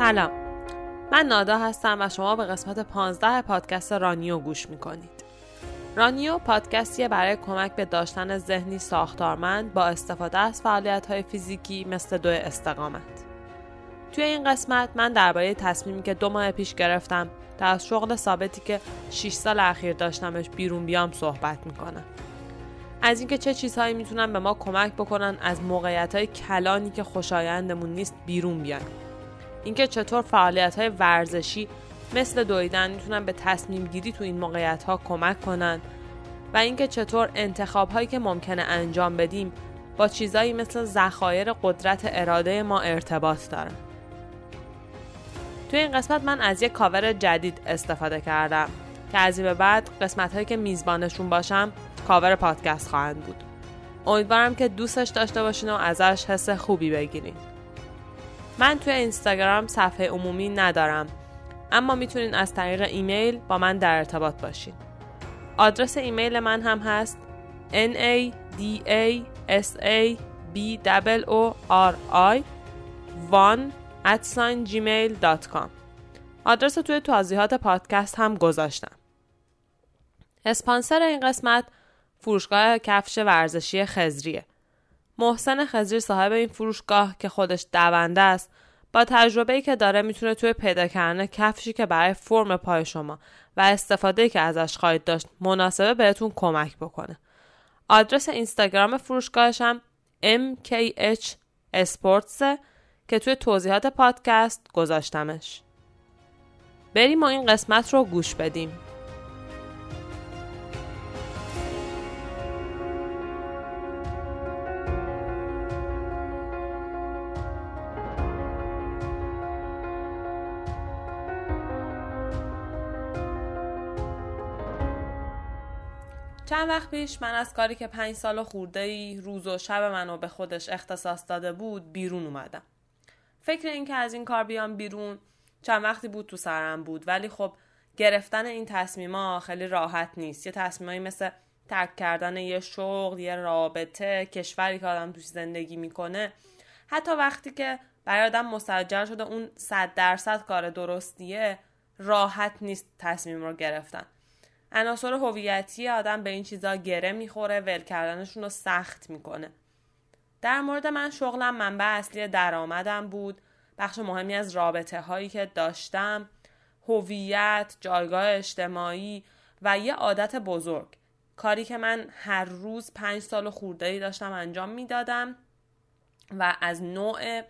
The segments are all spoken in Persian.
سلام. من نادا هستم و شما به قسمت 15 پادکست رانیو گوش می‌کنید. رانیو پادکستیه برای کمک به داشتن ذهنی ساختارمند با استفاده از فعالیت های فیزیکی مثل دو استقامت. توی این قسمت من درباره تصمیمی که دو ماه پیش گرفتم تا از شغل ثابتی که 6 سال اخیر داشتمش بیرون بیام صحبت می‌کنم. از اینکه چه چیزهایی می‌تونن به ما کمک بکنن از موقعیت های کلانی که خوشایندمون نیست بیرون بیان اینکه چطور فعالیت های ورزشی مثل دویدن می‌تونن به تصمیم گیری تو این موقعیت ها کمک کنن و اینکه چطور انتخاب هایی که ممکنه انجام بدیم با چیزایی مثل ذخایر قدرت اراده ما ارتباط دارن. توی این قسمت من از یک کاور جدید استفاده کردم که از این به بعد قسمت هایی که میزبانشون باشم کاور پادکست خواهند بود. امیدوارم که دوستش داشته باشین و ازش حس خوبی بگیرین. من توی اینستاگرام صفحه عمومی ندارم اما می‌تونین از طریق ایمیل با من در ارتباط باشین. آدرس ایمیل من هم هست n a d a s a b o r i at gmail.com آدرس توی توضیحات پادکست هم گذاشتم. اسپانسر این قسمت فروشگاه کفش ورزشی خزریه محسن خزری صاحب این فروشگاه که خودش دونده است با تجربه که داره می‌تونه توی پیدا کردن کفشی که برای فرم پای شما و استفاده که ازش خواهید داشت مناسبه بهتون کمک بکنه. آدرس اینستاگرام فروشگاهش هم MKH Sports که توی توضیحات پادکست گذاشتمش. بریم ما این قسمت رو گوش بدیم. چند وقت پیش من از کاری که پنج سال خورده ای روز و شب منو به خودش اختصاص داده بود بیرون اومدم. فکر این که از این کار بیام بیرون چند وقتی بود تو سرم بود ولی خب گرفتن این تصمیما خیلی راحت نیست. یه تصمیمایی مثل ترک کردن یه شغل، یه رابطه، کشوری که آدم توش زندگی می‌کنه حتی وقتی که برای آدم مسجل شده اون صد درصد کار درستیه راحت نیست تصمیم رو گرفتن. عناصر هویتی آدم به این چیزا گره می‌خوره ول کردنشون رو سخت می‌کنه. در مورد من شغلم منبع اصلی درآمدم بود. بخش مهمی از رابطه هایی که داشتم هویت جایگاه اجتماعی و یه عادت بزرگ. کاری که من هر روز پنج سال خورده داشتم انجام می‌دادم و از نوع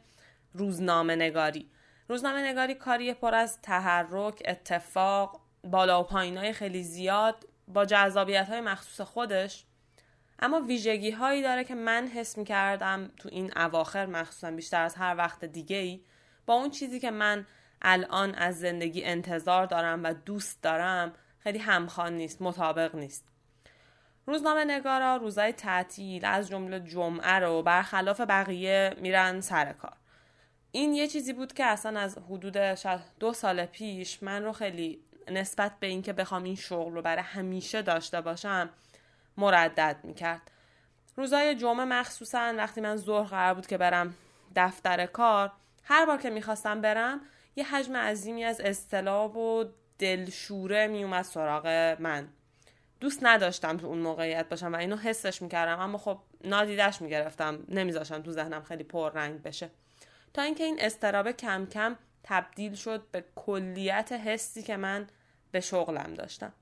روزنامه نگاری روزنامه نگاری کاری پر از تحرک اتفاق بالا و پایین های خیلی زیاد با جذابیت های مخصوص خودش اما ویژگی هایی داره که من حس می کردم تو این اواخر مخصوصا بیشتر از هر وقت دیگه ای با اون چیزی که من الان از زندگی انتظار دارم و دوست دارم خیلی همخوان نیست مطابق نیست. روزنامه نگارا روزای تعطیل از جمله جمعه رو برخلاف بقیه میرن سر کار. این یه چیزی بود که اصلا از حدود شاید دو سال پیش من رو خیلی نسبت به اینکه بخوام این شغل رو برای همیشه داشته باشم مردد می‌کرد. روزای جمعه مخصوصا وقتی من ظهر قرار بود که برم دفتر کار هر بار که می‌خواستم برم یه حجم عظیمی از اصطلاح و دلشوره میومد سراغ من. دوست نداشتم تو اون موقعیت باشم و اینو حسش می‌کردم اما خب نادیدش می‌گرفتم. نمیذاشم تو ذهنم خیلی پررنگ بشه. تا اینکه این استرابه کم کم تبدیل شد به کلیت حسی که من به شغلم داشتم.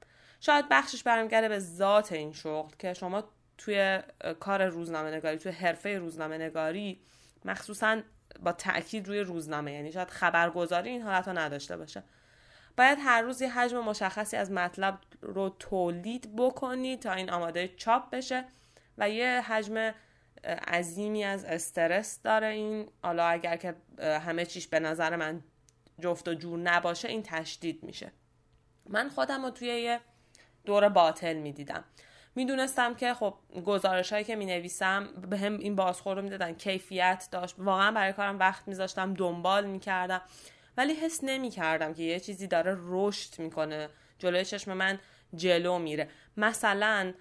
شاید بخشش برمیگرده به ذات این شغل که شما توی کار روزنامه نگاری توی حرفه روزنامه نگاری مخصوصا با تاکید روی روزنامه یعنی شاید خبرگزاری این حالت رو نداشته باشه. باید هر روز یه حجم مشخصی از مطلب رو تولید بکنی تا این آماده چاپ بشه و یه حجم عظیمی از استرس داره این. حالا اگر که همه چیش به نظر من جفت و جور نباشه این تشدید میشه. من خودم رو توی یه دور باطل می‌دیدم. می‌دونستم که خب گزارش هایی که می نویسم به هم این بازخور رو می‌دادن کیفیت داشت. واقعا برای کارم وقت میذاشتم دنبال می‌کردم. ولی حس نمی‌کردم که یه چیزی داره رشد می‌کنه. جلوی چشم من جلو میره. مثلا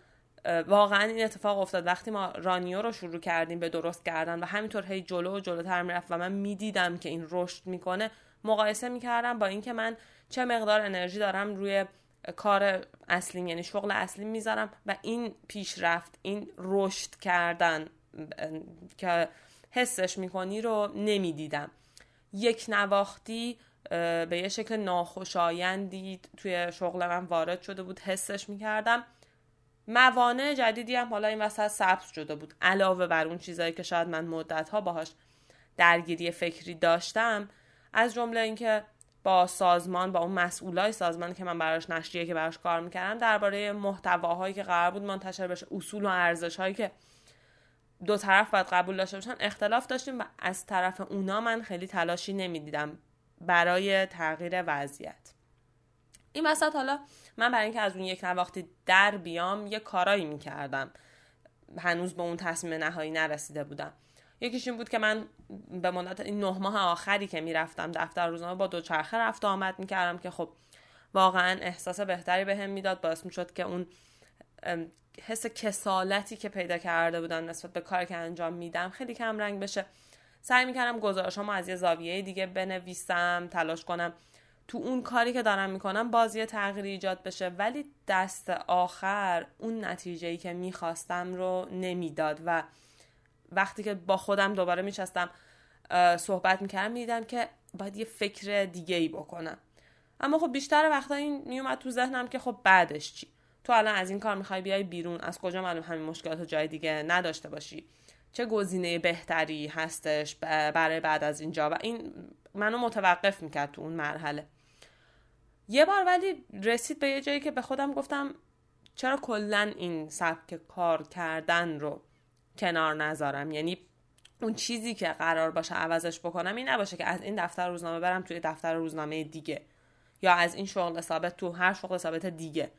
واقعا این اتفاق افتاد. وقتی ما رانیو رو شروع کردیم به درست کردن و همینطور هی جلو و جلوتر می‌رفت و من می‌دیدم که این رشد می‌کنه مقایسه می‌کردم با اینکه من چه مقدار انرژی دارم روی کار اصلیم یعنی شغل اصلی می‌ذارم و این پیشرفت این رشد کردن که حسش می‌کنی رو نمی‌دیدم. یک نواختی به یه شکل ناخوشایندی توی شغل من وارد شده بود حسش می‌کردم. موانع جدیدی هم حالا این وسط سبز شده بود علاوه بر اون چیزایی که شاید من مدت ها باهاش درگیری فکری داشتم. از جمله اینکه با سازمان با اون مسئولای سازمانی که من براش نشریه که براش کار می‌کردم درباره محتواهایی که قرار بود منتشر بشه اصول و ارزش هایی که دو طرف باید قبول داشته باشن اختلاف داشتیم و از طرف اونا من خیلی تلاشی نمی‌دیدم برای تغییر وضعیت. این وسط حالا من برای اینکه از اون یک نواختی در بیام یه کارایی می‌کردم. هنوز به اون تصمیم نهایی نرسیده بودم. یکیش این بود که من به مدت این نه ماه آخری که می‌رفتم دفتر روزنامه با دوچرخه رفت آمد می‌کردم که خب واقعا احساس بهتری بهم به می‌داد. باعث می‌شد که اون حس کسالتی که پیدا کرده بودم نسبت به کاری که انجام میدم خیلی کم رنگ بشه. سعی می‌کردم گزارشامو از یه زاویه دیگه بنویسم تلاش کنم تو اون کاری که دارم می‌کنم بازی تغییری ایجاد بشه. ولی دست آخر اون نتیجه ای که می‌خواستم رو نمی‌داد و وقتی که با خودم دوباره میشستم صحبت می‌کردم می‌دیدم که باید یه فکر دیگه ای بکنم. اما خب بیشتر وقتا این میومد تو ذهنم که خب بعدش چی؟ تو الان از این کار می‌خوای بیای بیرون از کجا معلوم همین مشکلات جای دیگه نداشته باشی؟ چه گزینه بهتری هستش برای بعد از اینجا؟ و این منو متوقف می‌کرد تو اون مرحله. یه بار ولی رسید به یه جایی که به خودم گفتم چرا کلا این سبک کار کردن رو کنار نذارم. یعنی اون چیزی که قرار باشه عوضش بکنم این نباشه که از این دفتر روزنامه برم توی دفتر روزنامه دیگه. یا از این شغل ثابت تو هر شغل ثابت دیگه.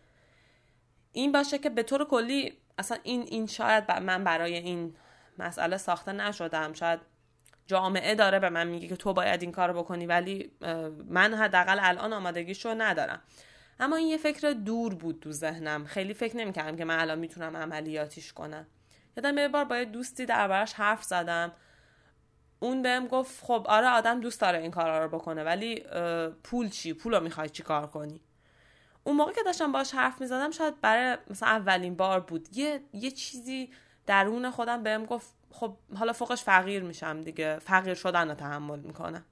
این باشه که به طور کلی اصلا این این شاید من برای این مسئله ساخته نشدم. شاید جامعه داره به من میگه که تو باید این کار بکنی ولی من حداقل الان آمادگیشو ندارم. اما این یه فکر دور بود تو ذهنم. خیلی فکر نمی‌کردم که من الان می‌تونم عملیاتیش کنم. یادم یه بار با یه دوستی دربارش حرف زدم. اون بهم گفت خب آره آدم دوست داره این کارا رو بکنه ولی پول چی؟ پول رو می‌خوای چی کار کنی؟ اون موقع که داشتم باش حرف می‌زدم شاید برای مثلا اولین بار بود. یه, یه چیزی درون خودم بهم گفت خب حالا فوقش فقیر میشم دیگه. فقیر شدن رو تحمل می‌کنم.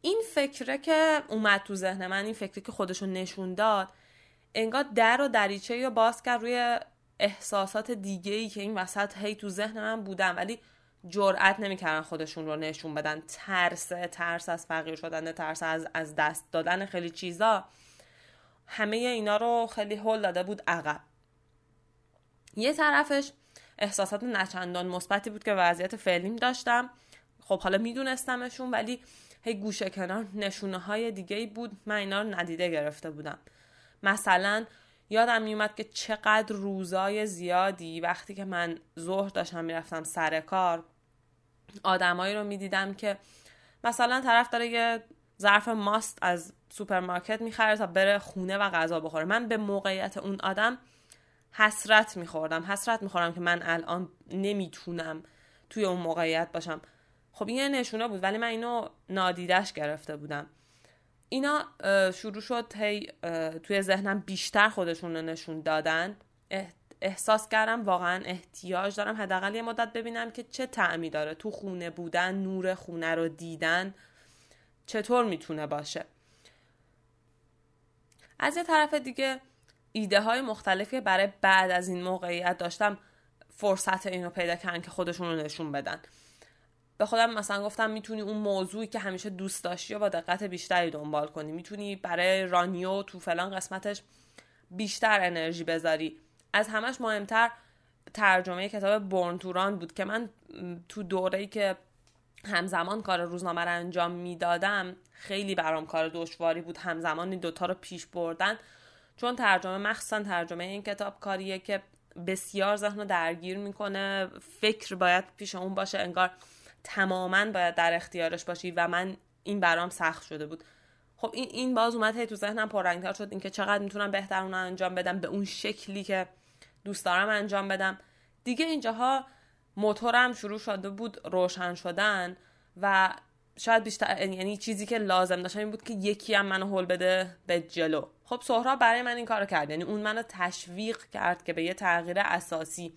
این فکره که اومد تو ذهن من این فکره که خودشو نشون داد انگار در و دریچه یا باز کرد روی احساسات دیگه ای که این وسط هی تو ذهن من بودن ولی جرأت نمی‌کردن خودشون رو نشون بدن. ترس ترس از فقیر شدن ترس از از دست دادن خیلی چیزا. همه اینا رو خیلی هل داده بود عقب. یه طرفش احساسات نچندان مثبتی بود که وضعیت فعلیم داشتم. خب حالا میدونستمشون ولی هی گوشه کنار نشونه های دیگه ای بود. من اینا رو ندیده گرفته بودم. مثلا یادم میومد که چقدر روزای زیادی وقتی که من ظهر داشتم می‌رفتم سر کار آدمایی رو می‌دیدم که مثلا طرف داره یه ظرف ماست از سوپرمارکت می‌خره تا بره خونه و غذا بخوره. من به موقعیت اون آدم حسرت میخوردم. حسرت می‌خورم که من الان نمی‌تونم توی اون موقعیت باشم. خب این یه نشونه بود ولی من اینو نادیدش گرفته بودم. اینا شروع شد هی توی ذهنم بیشتر خودشون رو نشون دادن. احساس کردم واقعا احتیاج دارم حداقل یه مدت ببینم که چه تعمی داره تو خونه بودن نور خونه رو دیدن. چطور می‌تونه باشه؟ از یه طرف دیگه ایده های مختلفی برای بعد از این موقعیت داشتم فرصت اینو پیدا کردن که خودشون رو نشون بدن. به خودم مثلا گفتم می‌تونی اون موضوعی که همیشه دوست داشتی و با دقت بیشتری دنبال کنی. می‌تونی برای رانیو تو فلان قسمتش بیشتر انرژی بذاری. از همش مهمتر ترجمه کتاب بورن توران بود که من تو دوره‌ای که همزمان کار روزنامه رو انجام می‌دادم خیلی برام کار دشواری بود همزمان این دوتا رو پیش بردن. چون ترجمه مخصوصا ترجمه این کتاب کاریه که بسیار ذهن درگیر می‌کنه. فکر باید پیش اون باشه انگار تماما باید در اختیارش باشی و من این برام سخت شده بود. خب این این باز اومد هی تو ذهنم پررنگتر شد. اینکه چقدر می‌تونم بهتر اون انجام بدم به اون شکلی که دوست دارم انجام بدم. دیگه اینجاها موتورم شروع شده بود روشن شدن و شاید بیشتر یعنی چیزی که لازم داشتم این بود که یکی هم منو هول بده به جلو. خب سهراب برای من این کارو کرد. یعنی اون منو تشویق کرد که به یه تغییر اساسی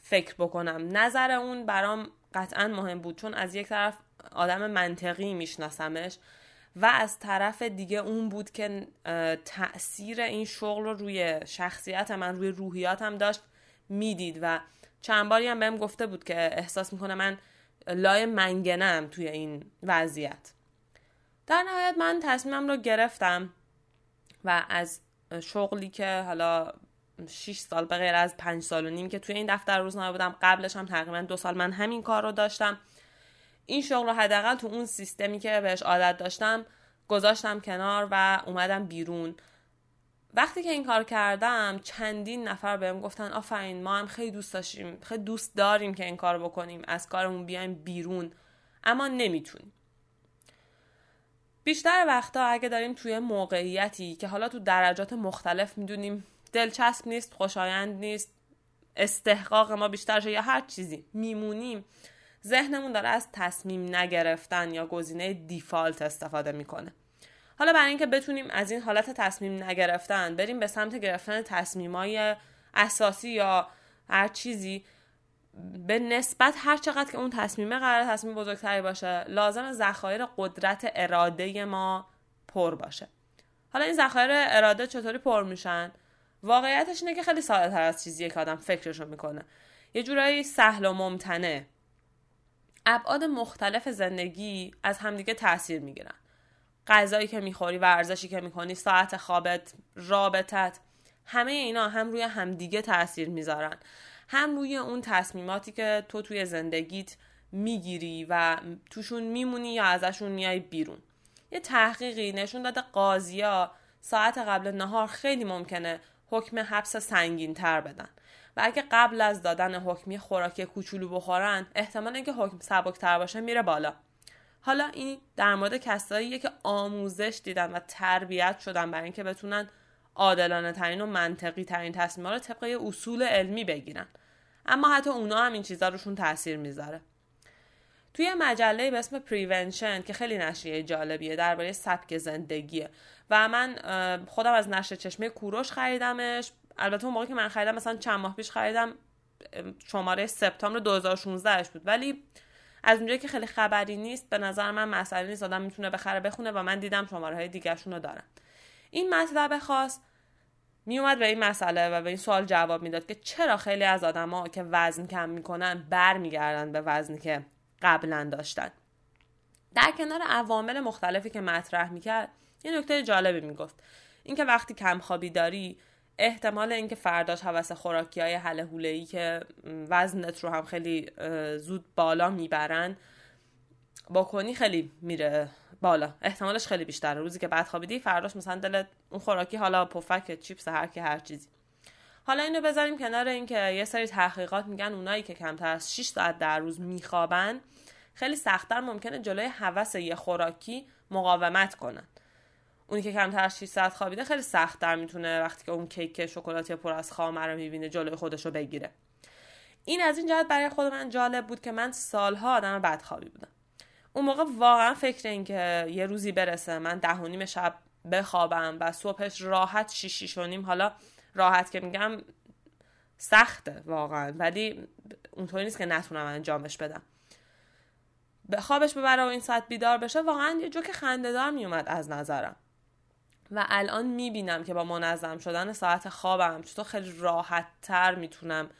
فکر بکنم. نظر اون برام قطعا مهم بود چون از یک طرف آدم منطقی میشناسمش و از طرف دیگه اون بود که تاثیر این شغل رو روی شخصیت من روی روحیاتم داشت می‌دید و چند باری هم بهم گفته بود که احساس می‌کنه من لای منگنم توی این وضعیت. در نهایت من تصمیمم رو گرفتم و از شغلی که حالا 6 سال به غیر از 5 سال و نیم که توی این دفتر روزنامه بودم قبلش هم تقریبا دو سال من همین کار رو داشتم. این شغل رو حداقل تو اون سیستمی که بهش عادت داشتم گذاشتم کنار و اومدم بیرون. وقتی که این کار کردم چندین نفر بهم گفتن آفرین ما هم خیلی دوست داشتیم خیلی دوست داریم که این کار بکنیم از کارمون بیایم بیرون. اما نمی‌تونیم. بیشتر وقتا اگه داریم توی موقعیتی که حالا تو درجات مختلف می‌دونیم دلچسب نیست خوشایند نیست استحقاق ما بیشتر یا هر چیزی میمونیم ذهنمون داره از تصمیم نگرفتن یا گزینه دیفالت استفاده می‌کنه. حالا برای اینکه بتونیم از این حالت تصمیم نگرفتن بریم به سمت گرفتن تصمیمای اساسی یا هر چیزی به نسبت هر چقدر که اون تصمیمه قرار تصمیم بزرگتری باشه لازم ذخایر قدرت اراده ما پر باشه. حالا این ذخایر اراده چطوری پر میشن؟ واقعیتش اینه که خیلی ساده تر از چیزیه که آدم فکرشو می‌کنه. یه جورایی سهل و ممتنه. ابعاد مختلف زندگی از همدیگه تاثیر می‌گیرن. غذایی که می‌خوری ورزشی که می‌کنی ساعت خوابت رابطت همه اینا هم روی همدیگه تاثیر می‌ذارن. هم روی اون تصمیماتی که تو توی زندگیت می‌گیری و توشون میمونی یا ازشون میای بیرون. یه تحقیقی نشون داده قاضیا ساعت قبل نهار خیلی ممکنه حکم حبس سنگین تر بدن. و اگه قبل از دادن حکمی خوراکی کوچولو بخورن احتمال اینکه حکم سبکتر باشه میره بالا. حالا این در مورد کساییه که آموزش دیدن و تربیت شدن برای اینکه بتونن عادلانه ترین و منطقی ترین تصمیمات رو طبق اصول علمی بگیرن. اما حتی اونا هم این چیزا روشون تاثیر می‌ذاره. توی مجله به اسم پریونشن که خیلی نشریه جالبیه درباره سبک زندگیه. و من خودم از نشر چشمه کوروش خریدمش. البته اون موقع که من خریدم مثلا چند ماه پیش خریدم شماره سپتامبر 2016 بود. ولی از اونجایی که خیلی خبری نیست به نظر من مسئله نیست. آدم می‌تونه بخره بخونه و من دیدم شماره های دیگرشون رو دارن این مطلب خاص میومد به این مسئله و به این سوال جواب می‌داد که چرا خیلی از آدما که وزن کم می‌کنن برمیگردن به وزنی که قبلا داشتن. در کنار عوامل مختلفی که مطرح می‌کرد یه نکته جالبی می‌گفت. اینکه وقتی کم خوابی داری احتمال اینکه فرداش حوس خوراکی های حل که وزنت رو هم خیلی زود بالا می‌برن با خیلی میره بالا. احتمالش خیلی بیشتره. روزی که بعد خوابیدی فرداش مثلا دلت اون خوراکی حالا پفک چیپس هر کی هر چیزی. حالا اینو بذاریم کنار اینکه یه سری تحقیقات میگن اونایی که کمتر از 6 ساعت در روز میخوابن خیلی سختتر ممکنه جلوی حوس یه خوراکی مقاومت کنن. اونی که کمتر از 6 ساعت خوابیده خیلی سخت در می‌تونه وقتی که اون کیک شکلاتی پر از خامه رو می‌بینه جلوی خودش رو بگیره. این از این جهت برای خود من جالب بود که من سالها آدم بدخوابی بودم. اون موقع واقعا فکر این که یه روزی برسه من ده و نیم شب بخوابم و صبحش راحت شیش شیش و نیم حالا راحت که میگم سخته واقعا. ولی اونطوری نیست که نتونم انجامش بدم. به خوابش ببره و این ساعت بیدار بشه واقعا یه جوک خندهدار میومد از نظرم. و الان می‌بینم که با منظم شدن ساعت خوابم چطور خیلی راحت تر می‌تونم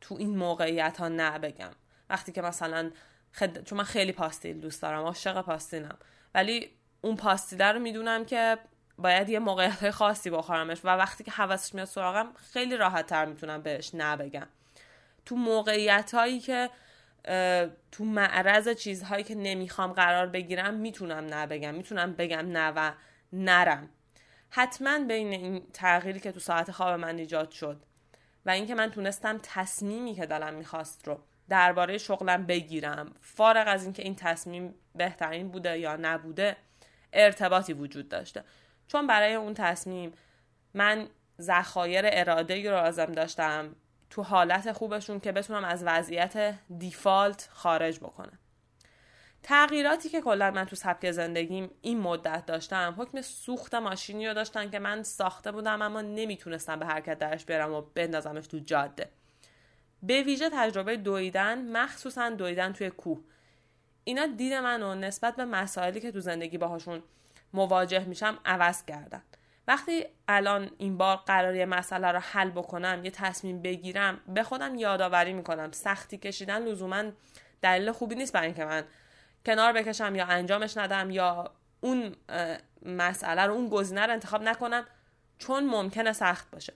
تو این موقعیت ها نه بگم. وقتی که مثلا خد... چون من خیلی پاستیل دوست دارم عاشق پاستیلم. ولی اون پاستیل رو می‌دونم که باید یه موقعیت خاصی بخورمش و وقتی که حواسش میاد سراغم خیلی راحت تر می‌تونم بهش نه بگم تو موقعیت هایی که تو معرض چیزهایی که نمی‌خوام قرار بگیرم می‌تونم نه بگم می‌تونم بگم نه و نرم. حتما بین این تغییری که تو ساعت خواب من ایجاد شد و اینکه من تونستم تصمیمی که دلم می‌خواست رو درباره شغلم بگیرم فارغ از اینکه این تصمیم بهترین بوده یا نبوده ارتباطی وجود داشته. چون برای اون تصمیم. من ذخایر اراده رو لازم داشتم تو حالت خوبشون که بتونم از وضعیت دیفالت خارج بکنم. تغییراتی که کلا من تو سبک زندگیم این مدت داشتم حکم سوخت ماشینی رو داشتن که من ساخته بودم اما نمی‌تونستم به حرکت درش برم و بندازمش تو جاده. به ویژه تجربه دویدن مخصوصا دویدن توی کوه. اینا دید منو نسبت به مسائلی که تو زندگی باهاشون مواجه میشم عوض کردن. وقتی الان این بار قرار یه مسئله رو حل بکنم یه تصمیم بگیرم به خودم یادآوری می‌کنم. سختی کشیدن لزوما دلیل خوبی نیست برای اینکه من کنار بکشم یا انجامش ندم یا اون مسئله رو اون گزینه رو انتخاب نکنم چون ممکنه سخت باشه.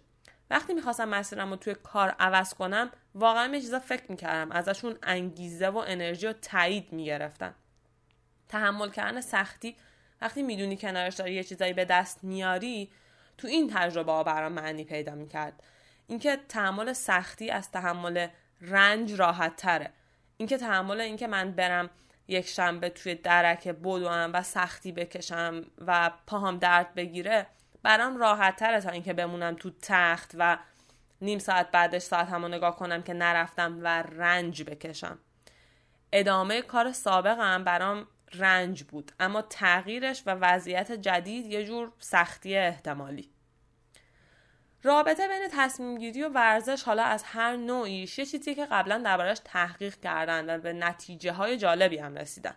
وقتی می‌خواستم مسیرم رو توی کار عوض کنم واقعا یه چیزا فکر می‌کردم. ازشون انگیزه و انرژی و تایید می‌گرفتن تحمل کردن سختی وقتی می‌دونی کنارش داری یه چیزایی به دست میاری تو این تجربه ها برام معنی پیدا می‌کرد. اینکه تحمل سختی از تحمل رنج راحت تره اینکه تحمل اینکه من برم یک شنبه توی درک بدوم و سختی بکشم و پاهام درد بگیره برام راحت تره تا اینکه بمونم تو تخت و نیم ساعت بعدش ساعت همو نگاه کنم که نرفتم و رنج بکشم. ادامه کار سابقم برام رنج بود. اما تغییرش و وضعیت جدید یه جور سختی احتمالی. رابطه بین تصمیم گیری و ورزش حالا از هر نوعیش یه چیزی که قبلا دربارش تحقیق کردن و به نتیجه های جالبی هم رسیدن.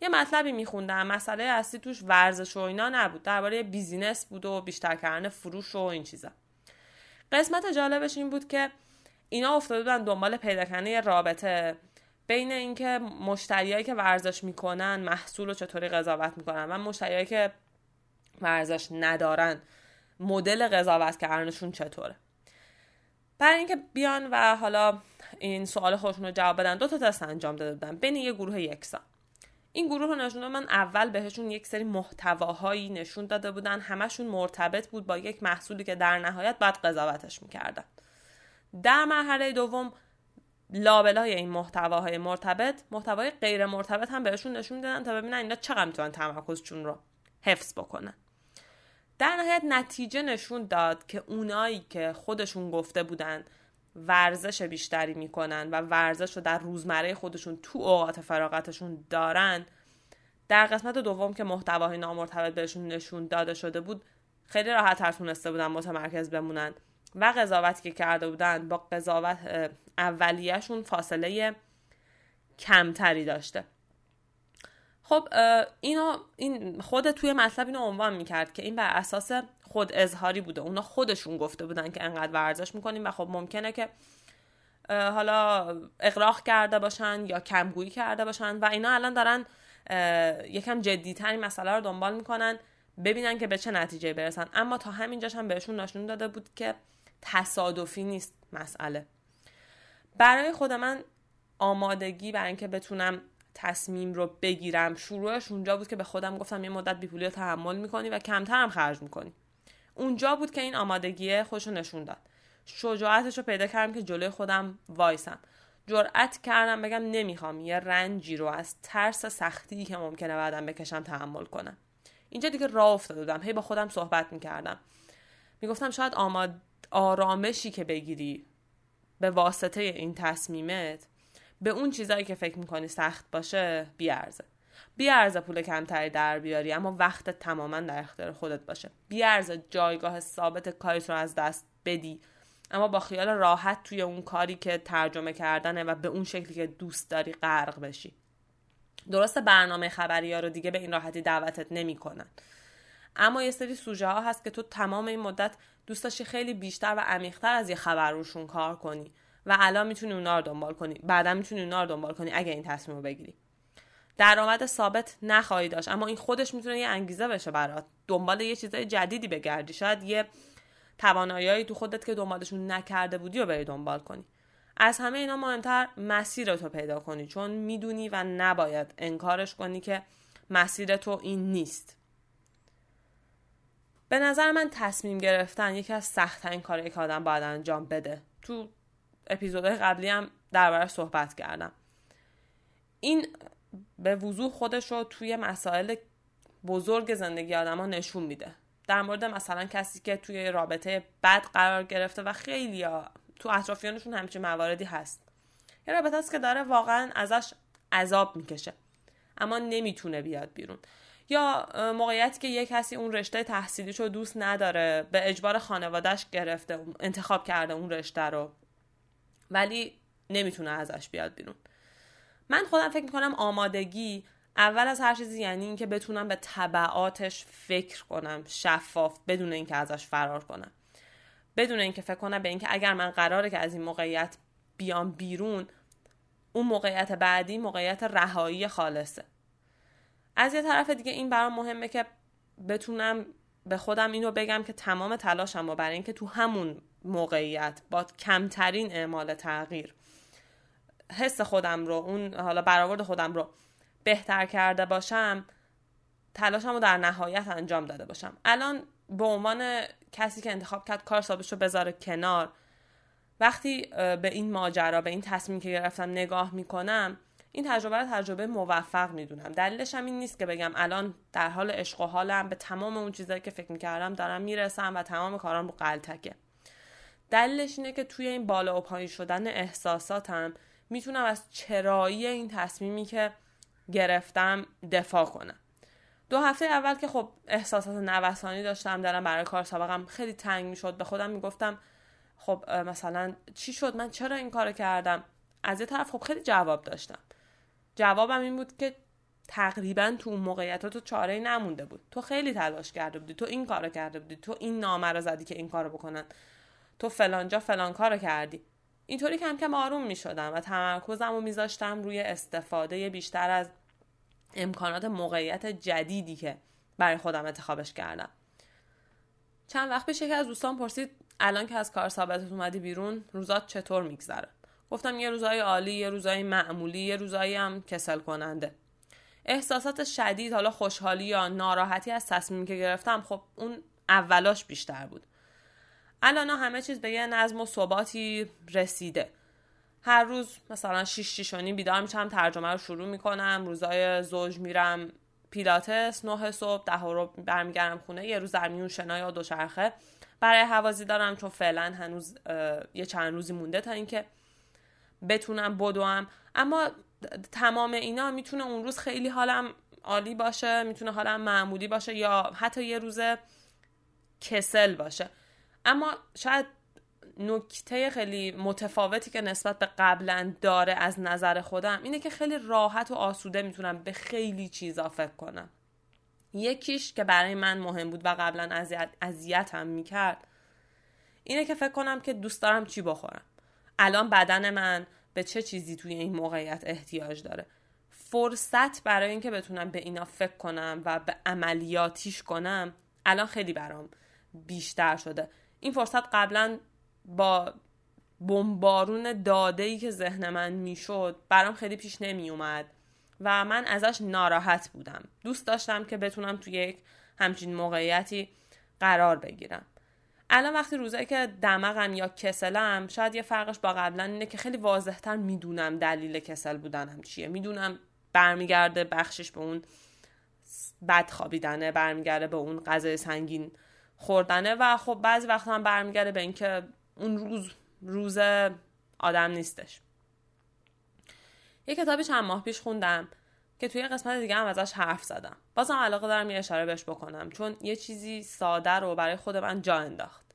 یه مطلبی میخوندم. مسئله اصلی توش ورزش و اینا نبود. درباره بیزینس بود و بیشتر کردن فروش و این چیزا. قسمت جالبش این بود که اینا افتاده بودن دنبال پیدا کردن یه رابطه بین اینکه مشتریایی که ورزش می‌کنن محصول رو چطوری قضاوت می‌کنن و مشتریایی که ورزش ندارن مدل قضاوت کردنشون چطوره؟ برای اینکه بیان و حالا این سوال خودشون رو جواب بدن دو تا تست انجام داده بودن بین یه گروه یکسان. این گروه رو نشون من اول بهشون یک سری محتواهایی نشون داده بودن همشون مرتبط بود با یک محصولی که در نهایت بعد قضاوتش می‌کردن. در مرحله دوم لابلای این محتواهای مرتبط محتوای غیر مرتبط هم بهشون نشون دادن تا ببینن اینا چقدر می‌تونن تمرکزشون رو حفظ بکنن. در نهایت نتیجه نشون داد که اونایی که خودشون گفته بودن ورزش بیشتری می‌کنن و ورزش رو در روزمره خودشون تو اوقات فراغتشون دارن در قسمت دوم که محتواهای نامرتبط بهشون نشون داده شده بود خیلی راحت تونسته بودن متمرکز بمونن. و قضاوتی که کرده بودن با قضاوت اولیهشون فاصله کمتری داشته. خب اینو این خود توی مطلب اینو عنوان می‌کرد که این بر اساس خود اظهاری بوده. اونا خودشون گفته بودن که انقدر ورزش می‌کنیم و خب ممکنه که حالا اقراق کرده باشن یا کمگویی کرده باشن و اینا الان دارن یکم جدیتر مسئله رو دنبال می‌کنن ببینن که به چه نتیجه برسن. اما تا همینجاش هم بهشون نشون داده بود که تصادفی نیست مسئله. برای خود من آمادگی برای اینکه بتونم تصمیم رو بگیرم شروعش اونجا بود که به خودم گفتم یه مدت بیپولی رو تحمل می‌کنی و کمتر هم خرج می‌کنی. اونجا بود که این آمادگی خوش نشون داد. شجاعتش رو پیدا کردم که جلوی خودم وایسم. جرأت کردم بگم نمی‌خوام یه رنجی رو از ترس سختی که ممکنه بعدم بکشم تحمل کنم. اینجا دیگه راه افتاده بودم هی با خودم صحبت می‌کردم. می‌گفتم شاید آماد آرامشی که بگیری به واسطه این تصمیمت به اون چیزایی که فکر می‌کنی سخت باشه بیارزه. بیارزه پول کمتری در بیاری اما وقت تماما در اختیار خودت باشه. بیارزه جایگاه ثابت کاریت رو از دست بدی اما با خیال راحت توی اون کاری که ترجمه کردنه و به اون شکلی که دوست داری غرق بشی. درسته برنامه خبری ها رو دیگه به این راحتی دعوتت نمی‌کنن. اما یه سری سوژه ها هست که تو تمام این مدت دوست داشتی خیلی بیشتر و عمیقتر از یه خبر روشون کار کنی و الان می‌تونی اونا رو دنبال کنی. بعدا می‌تونی اونا رو دنبال کنی اگه این تصمیم رو بگیری. درآمد ثابت نخواهی داشت اما این خودش می‌تونه یه انگیزه بشه برات. دنبال یه چیزای جدیدی بگردی. شاید یه توانایی تو خودت که دنبالشون نکرده بودی و بری دنبال کنی. از همه اینا مهمتر مسیر تو پیدا کنی چون می‌دونی و نباید انکارش کنی که مسیر تو این نیست. به نظر من تصمیم گرفتن یکی از سختترین کارهایی که آدم باید انجام بده. تو اپیزودهای قبلی هم دربارش صحبت کردم. این به وضوح خودش رو توی مسائل بزرگ زندگی آدم ها نشون میده. در مورد مثلا کسی که توی رابطه بد قرار گرفته و خیلی ها تو اطرافیانشون همچین مواردی هست. یه رابطه است که داره واقعا ازش عذاب می‌کشه. اما نمی‌تونه بیاد بیرون. یا موقعیتی که یک کسی اون رشته تحصیلیشو دوست نداره به اجبار خانوادهش گرفته انتخاب کرده اون رشته رو ولی نمی‌تونه ازش بیاد بیرون. من خودم فکر می‌کنم آمادگی اول از هر چیزی یعنی اینکه بتونم به طبعاتش فکر کنم شفاف بدون اینکه ازش فرار کنم. بدون اینکه فکر کنم به اینکه اگر من قراره که از این موقعیت بیام بیرون اون موقعیت بعدی موقعیت رهایی خالصه. از یه طرف دیگه این برام مهمه که بتونم به خودم اینو بگم که تمام تلاشم برای اینکه تو همون موقعیت با کمترین اعمال تغییر حس خودم رو اون حالا برآورد خودم رو بهتر کرده باشم تلاشم رو در نهایت انجام داده باشم. الان به عنوان کسی که انتخاب کرد کار سابش رو بذاره کنار وقتی به این ماجرا به این تصمیم که گرفتم نگاه می‌کنم این تجربه رو تجربه موفق می‌دونم. دلیلش هم این نیست که بگم الان در حال عشق و حالم به تمام اون چیزایی که فکر می‌کردم دارم می‌رسم و تمام کارام رو قلتکه دلیلش اینه که توی این بالا و پایین شدن احساساتم می‌تونم از چرایی این تصمیمی که گرفتم دفاع کنم. دو هفته اول که خب احساسات نوسانی داشتم دارم برای کار سابقم خیلی تنگ می‌شد. به خودم می‌گفتم خب مثلا چی شد؟ من چرا این کارو کردم؟ از یه طرف خب خیلی جواب داشتم. جوابم این بود که تقریبا تو اون موقعیت تو چاره نمونده بود. تو خیلی تلاش کرده بودی تو این کارو کرده بودی تو این نامه رو زدی که این کارو بکنن. تو فلانجا فلان کارو کردی. اینطوری کم کم آروم می شدم و تمرکزم رو میذاشتم روی استفاده بیشتر از امکانات موقعیت جدیدی که برای خودم انتخابش کردم. چند وقت پیش یکی از دوستان پرسید الان که از کار ثابتت اومدی بیرون روزات چطور میگذره؟ گفتم یه روزای عالی یه روزای معمولی یه روزایی هم کسل کننده. احساسات شدید حالا خوشحالی یا ناراحتی از تصمیمی که گرفتم خب اون اولاش بیشتر بود. الان همه چیز به یه نظم و ثباتی رسیده. هر روز مثلا 6 6 بیدار میشم ترجمه رو شروع می‌کنم روزای زوج میرم پیلاتس نه صبح ده رو برمیگردم خونه یه روز در میون شنا یا دوچرخه. برای حوازی دارم چون فعلا هنوز یه چند روزی مونده تا اینکه بتونم بدوم. اما تمام اینا می‌تونه اون روز خیلی حالم عالی باشه می‌تونه حالم معمولی باشه یا حتی یه روز کسل باشه. اما شاید نکته خیلی متفاوتی که نسبت به قبلا داره از نظر خودم اینه که خیلی راحت و آسوده می‌تونم به خیلی چیزا فکر کنم. یکیش که برای من مهم بود و قبلا اذیتم می‌کرد اینه که فکر کنم که دوست دارم چی بخورم. الان بدن من به چه چیزی توی این موقعیت احتیاج داره؟ فرصت برای اینکه بتونم به اینا فکر کنم و به عملیاتیش کنم الان خیلی برام بیشتر شده. این فرصت قبلا با بمبارون داده ای که ذهن من می‌شد برام خیلی پیش نمی اومد و من ازش ناراحت بودم. دوست داشتم که بتونم توی یک همچین موقعیتی قرار بگیرم. الان وقتی روزایی که دماغم یا کسلم شاید یه فرقش با قبلا اینه که خیلی واضحتر می‌دونم دلیل کسل بودنم چیه. می‌دونم برمیگرده بخشش به اون بد خوابیدنه برمیگرده به اون غذای سنگین خوردنه و خب بعضی وقت هم برمیگرده به اینکه اون روز روز آدم نیستش. یه کتابی چند ماه پیش خوندم. که توی قسمت دیگه هم ازش حرف زدم. بازم علاقه دارم یه اشاره بهش بکنم چون یه چیزی ساده رو برای خود من جا انداخت.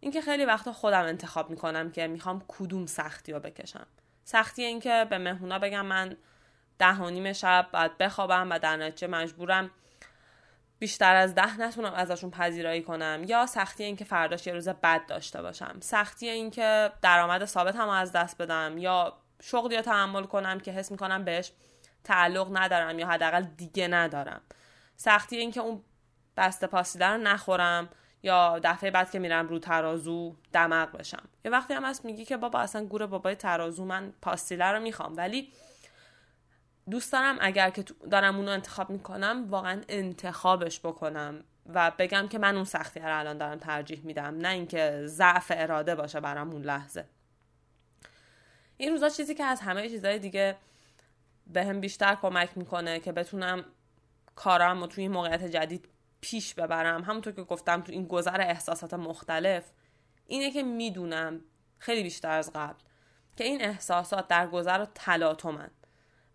اینکه خیلی وقتا خودم انتخاب می‌کنم که می‌خوام کدوم سختی رو بکشم. سختی اینکه به مهمونا بگم من ده و نیم شب باید بخوابم و در نتیجه مجبورم بیشتر از ده نتونم ازشون پذیرایی کنم. یا سختی اینکه فرداش یه روز بد داشته باشم. سختی اینکه درآمد ثابت هم از دست بدم. یا شغلی رو تحمل کنم که حس می‌کنم بهش تعلق ندارم یا حداقل دیگه ندارم. سختی اینکه اون بسته پاسیده رو نخورم یا دفعه بعد که میرم رو ترازو دماغ بشم. یه وقتی هم هست میگی که بابا اصلا گور بابای ترازو من پاستیله رو می‌خوام ولی دوست دارم اگر که دارم اونو انتخاب می‌کنم واقعا انتخابش بکنم و بگم که من اون سختی رو الان دارم ترجیح میدم نه اینکه ضعف اراده باشه برام اون لحظه. این روزا چیزی که از همه چیزهای دیگه به هم بیشتر کمک می‌کنه که بتونم کارم رو توی این موقعیت جدید پیش ببرم. همونطور که گفتم تو این گذر احساسات مختلف اینه که می‌دونم خیلی بیشتر از قبل که این احساسات در گذر و تلاطمن.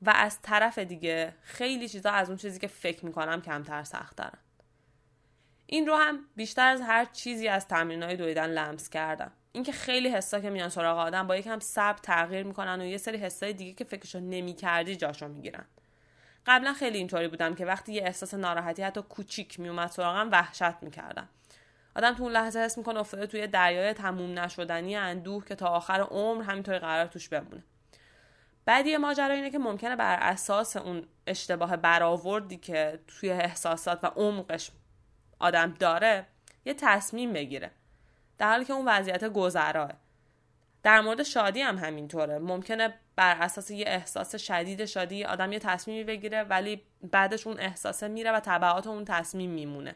و از طرف دیگه خیلی چیزا از اون چیزی که فکر می‌کنم کمتر سخت دارن. این رو هم بیشتر از هر چیزی از های دویدن لمس کردم. اینکه خیلی حسا که میان سراغ آدم با یکم صبر تغییر می‌کنن و یه سری حسای دیگه که فکرشو نمی‌کردی جاشو می‌گیرن. قبلا خیلی اینطوری بودم که وقتی یه احساس ناراحتی حتی کوچیک میومد سراغم وحشت می‌کردم. آدم تو اون لحظه حس می‌کنه افتاده توی دریای تموم نشدنی اندوه که تا آخر عمر همینطوری قرار توش بمونه. بعدی ماجرا اینه که ممکنه بر اساس اون اشتباه برآوردی که توی احساسات و عمقش آدم داره یه تصمیم بگیره. در حالی که اون وضعیت گذراه در مورد شادی هم همینطوره. ممکنه بر اساس یه احساس شدید شادی آدم یه تصمیمی بگیره ولی بعدش اون احساسه میره و تبعات اون تصمیم میمونه.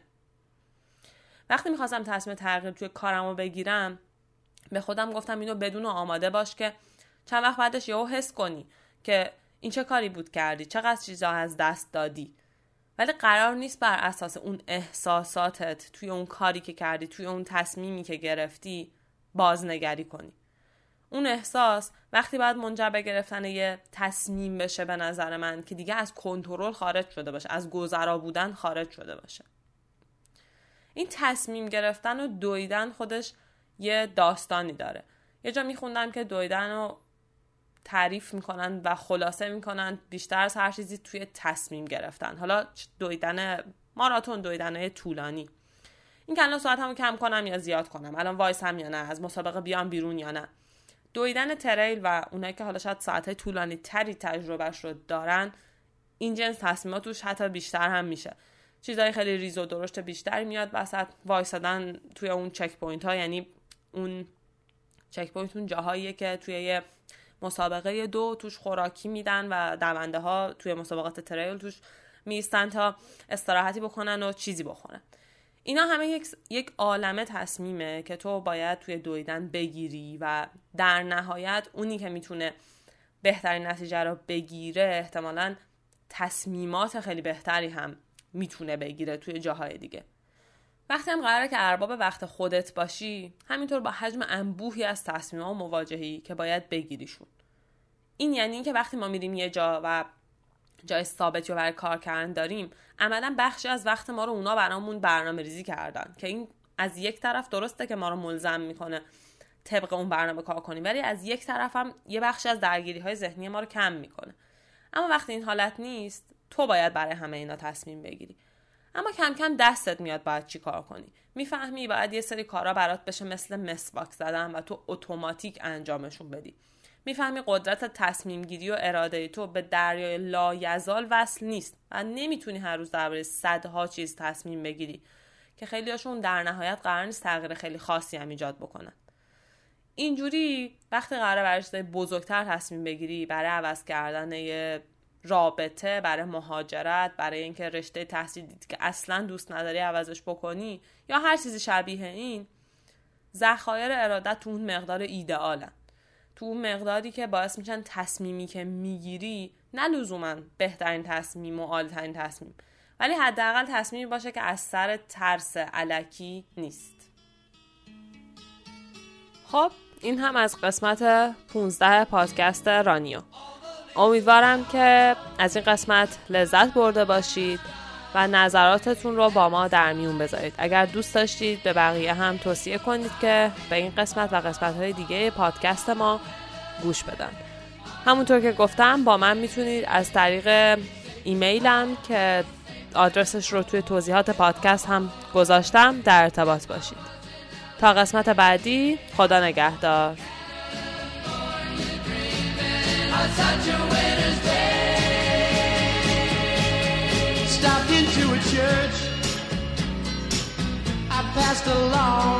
وقتی می‌خواستم تصمیم تغییر توی کارم رو بگیرم به خودم گفتم اینو بدون آماده باش که چند وقت بعدش یهو حس کنی که این چه کاری بود کردی؟ چقدر چیزا از دست دادی؟ ولی قرار نیست بر اساس اون احساساتت توی اون کاری که کردی توی اون تصمیمی که گرفتی بازنگری کنی. اون احساس وقتی باید منجر به گرفتن یه تصمیم بشه به نظر من که دیگه از کنترل خارج شده باشه از گذرا بودن خارج شده باشه. این تصمیم گرفتن و دویدن خودش یه داستانی داره. یه جا میخوندم که دویدن رو تعریف می‌کنن و خلاصه می‌کنن بیشتر از هر چیزی توی تصمیم گرفتن. حالا دویدن ماراتون دویدن طولانی. این که الان سرعتمو کم کنم یا زیاد کنم؟ الان وایسم یا نه؟ از مسابقه بیام بیرون یا نه؟ دویدن trail و اونایی که حالا شاید ساعت طولانی تری تجربهش رو دارن این جنس تصمیمات حتی بیشتر هم میشه. چیزهای خیلی ریز و درشت بیشتری میاد وسط وایسادن توی اون checkpoint ها یعنی اون checkpoint اون جاهاییه که توی یه مسابقه دو توش خوراکی میدن و دونده ها توی مسابقات trail توش می‌ایستن تا استراحتی بکنن و چیزی بخورن. اینا همه یک, یک عالمه تصمیمه که تو باید توی دویدن بگیری و در نهایت اونی که می‌تونه بهترین نتیجه رو بگیره احتمالا تصمیمات خیلی بهتری هم می‌تونه بگیره توی جاهای دیگه. وقتی هم قراره که ارباب وقت خودت باشی همینطور با حجم انبوهی از تصمیم و مواجهی که باید بگیریشون. این یعنی اینکه وقتی ما میریم یه جا و جای ثابتی رو برای کار کردن داریم عملا بخشی از وقت ما رو اونا برامون برنامه ریزی کردن که این از یک طرف درسته که ما رو ملزم می‌کنه طبق اون برنامه کار کنیم ولی از یک طرف هم یه بخشی از درگیری های ذهنی ما رو کم می‌کنه. اما وقتی این حالت نیست تو باید برای همه اینا تصمیم بگیری. اما کم کم دستت میاد باید چی کار کنی. می‌فهمی باید یه سری کارا برات بشه مثل مسواک زدن و تو اتوماتیک انجامشون بدی. می‌فهمی قدرت تصمیم گیری و اراده تو به دریای لایزال وصل نیست و نمی‌تونی هر روز درباره صدها چیز تصمیم بگیری که خیلیاشون در نهایت قرار نیست تغییر خیلی خاصی هم ایجاد بکنن. اینجوری وقتی قرار برای بزرگتر تصمیم بگیری برای عوض کردن یه رابطه برای مهاجرت برای اینکه رشته تحصیل دیدی که اصلا دوست نداری عوضش بکنی یا هر چیزی شبیه این ذخایر ارادت تو اون مقدار ایدئالن. تو اون مقداری که باعث میشن تصمیمی که می‌گیری نه لزوما بهترین تصمیم و عالیترین تصمیم ولی حداقل تصمیمی باشه که از سر ترس علکی نیست. خب این هم از قسمت 15 پادکست رانیو. امیدوارم که از این قسمت لذت برده باشید و نظراتتون رو با ما در میون بذارید. اگر دوست داشتید به بقیه هم توصیه کنید که به این قسمت و قسمت های دیگه پادکست ما گوش بدن. همونطور که گفتم با من می‌تونید از طریق ایمیلم که آدرسش رو توی توضیحات پادکست هم گذاشتم در ارتباط باشید. تا قسمت بعدی خدا نگهدار. Passed along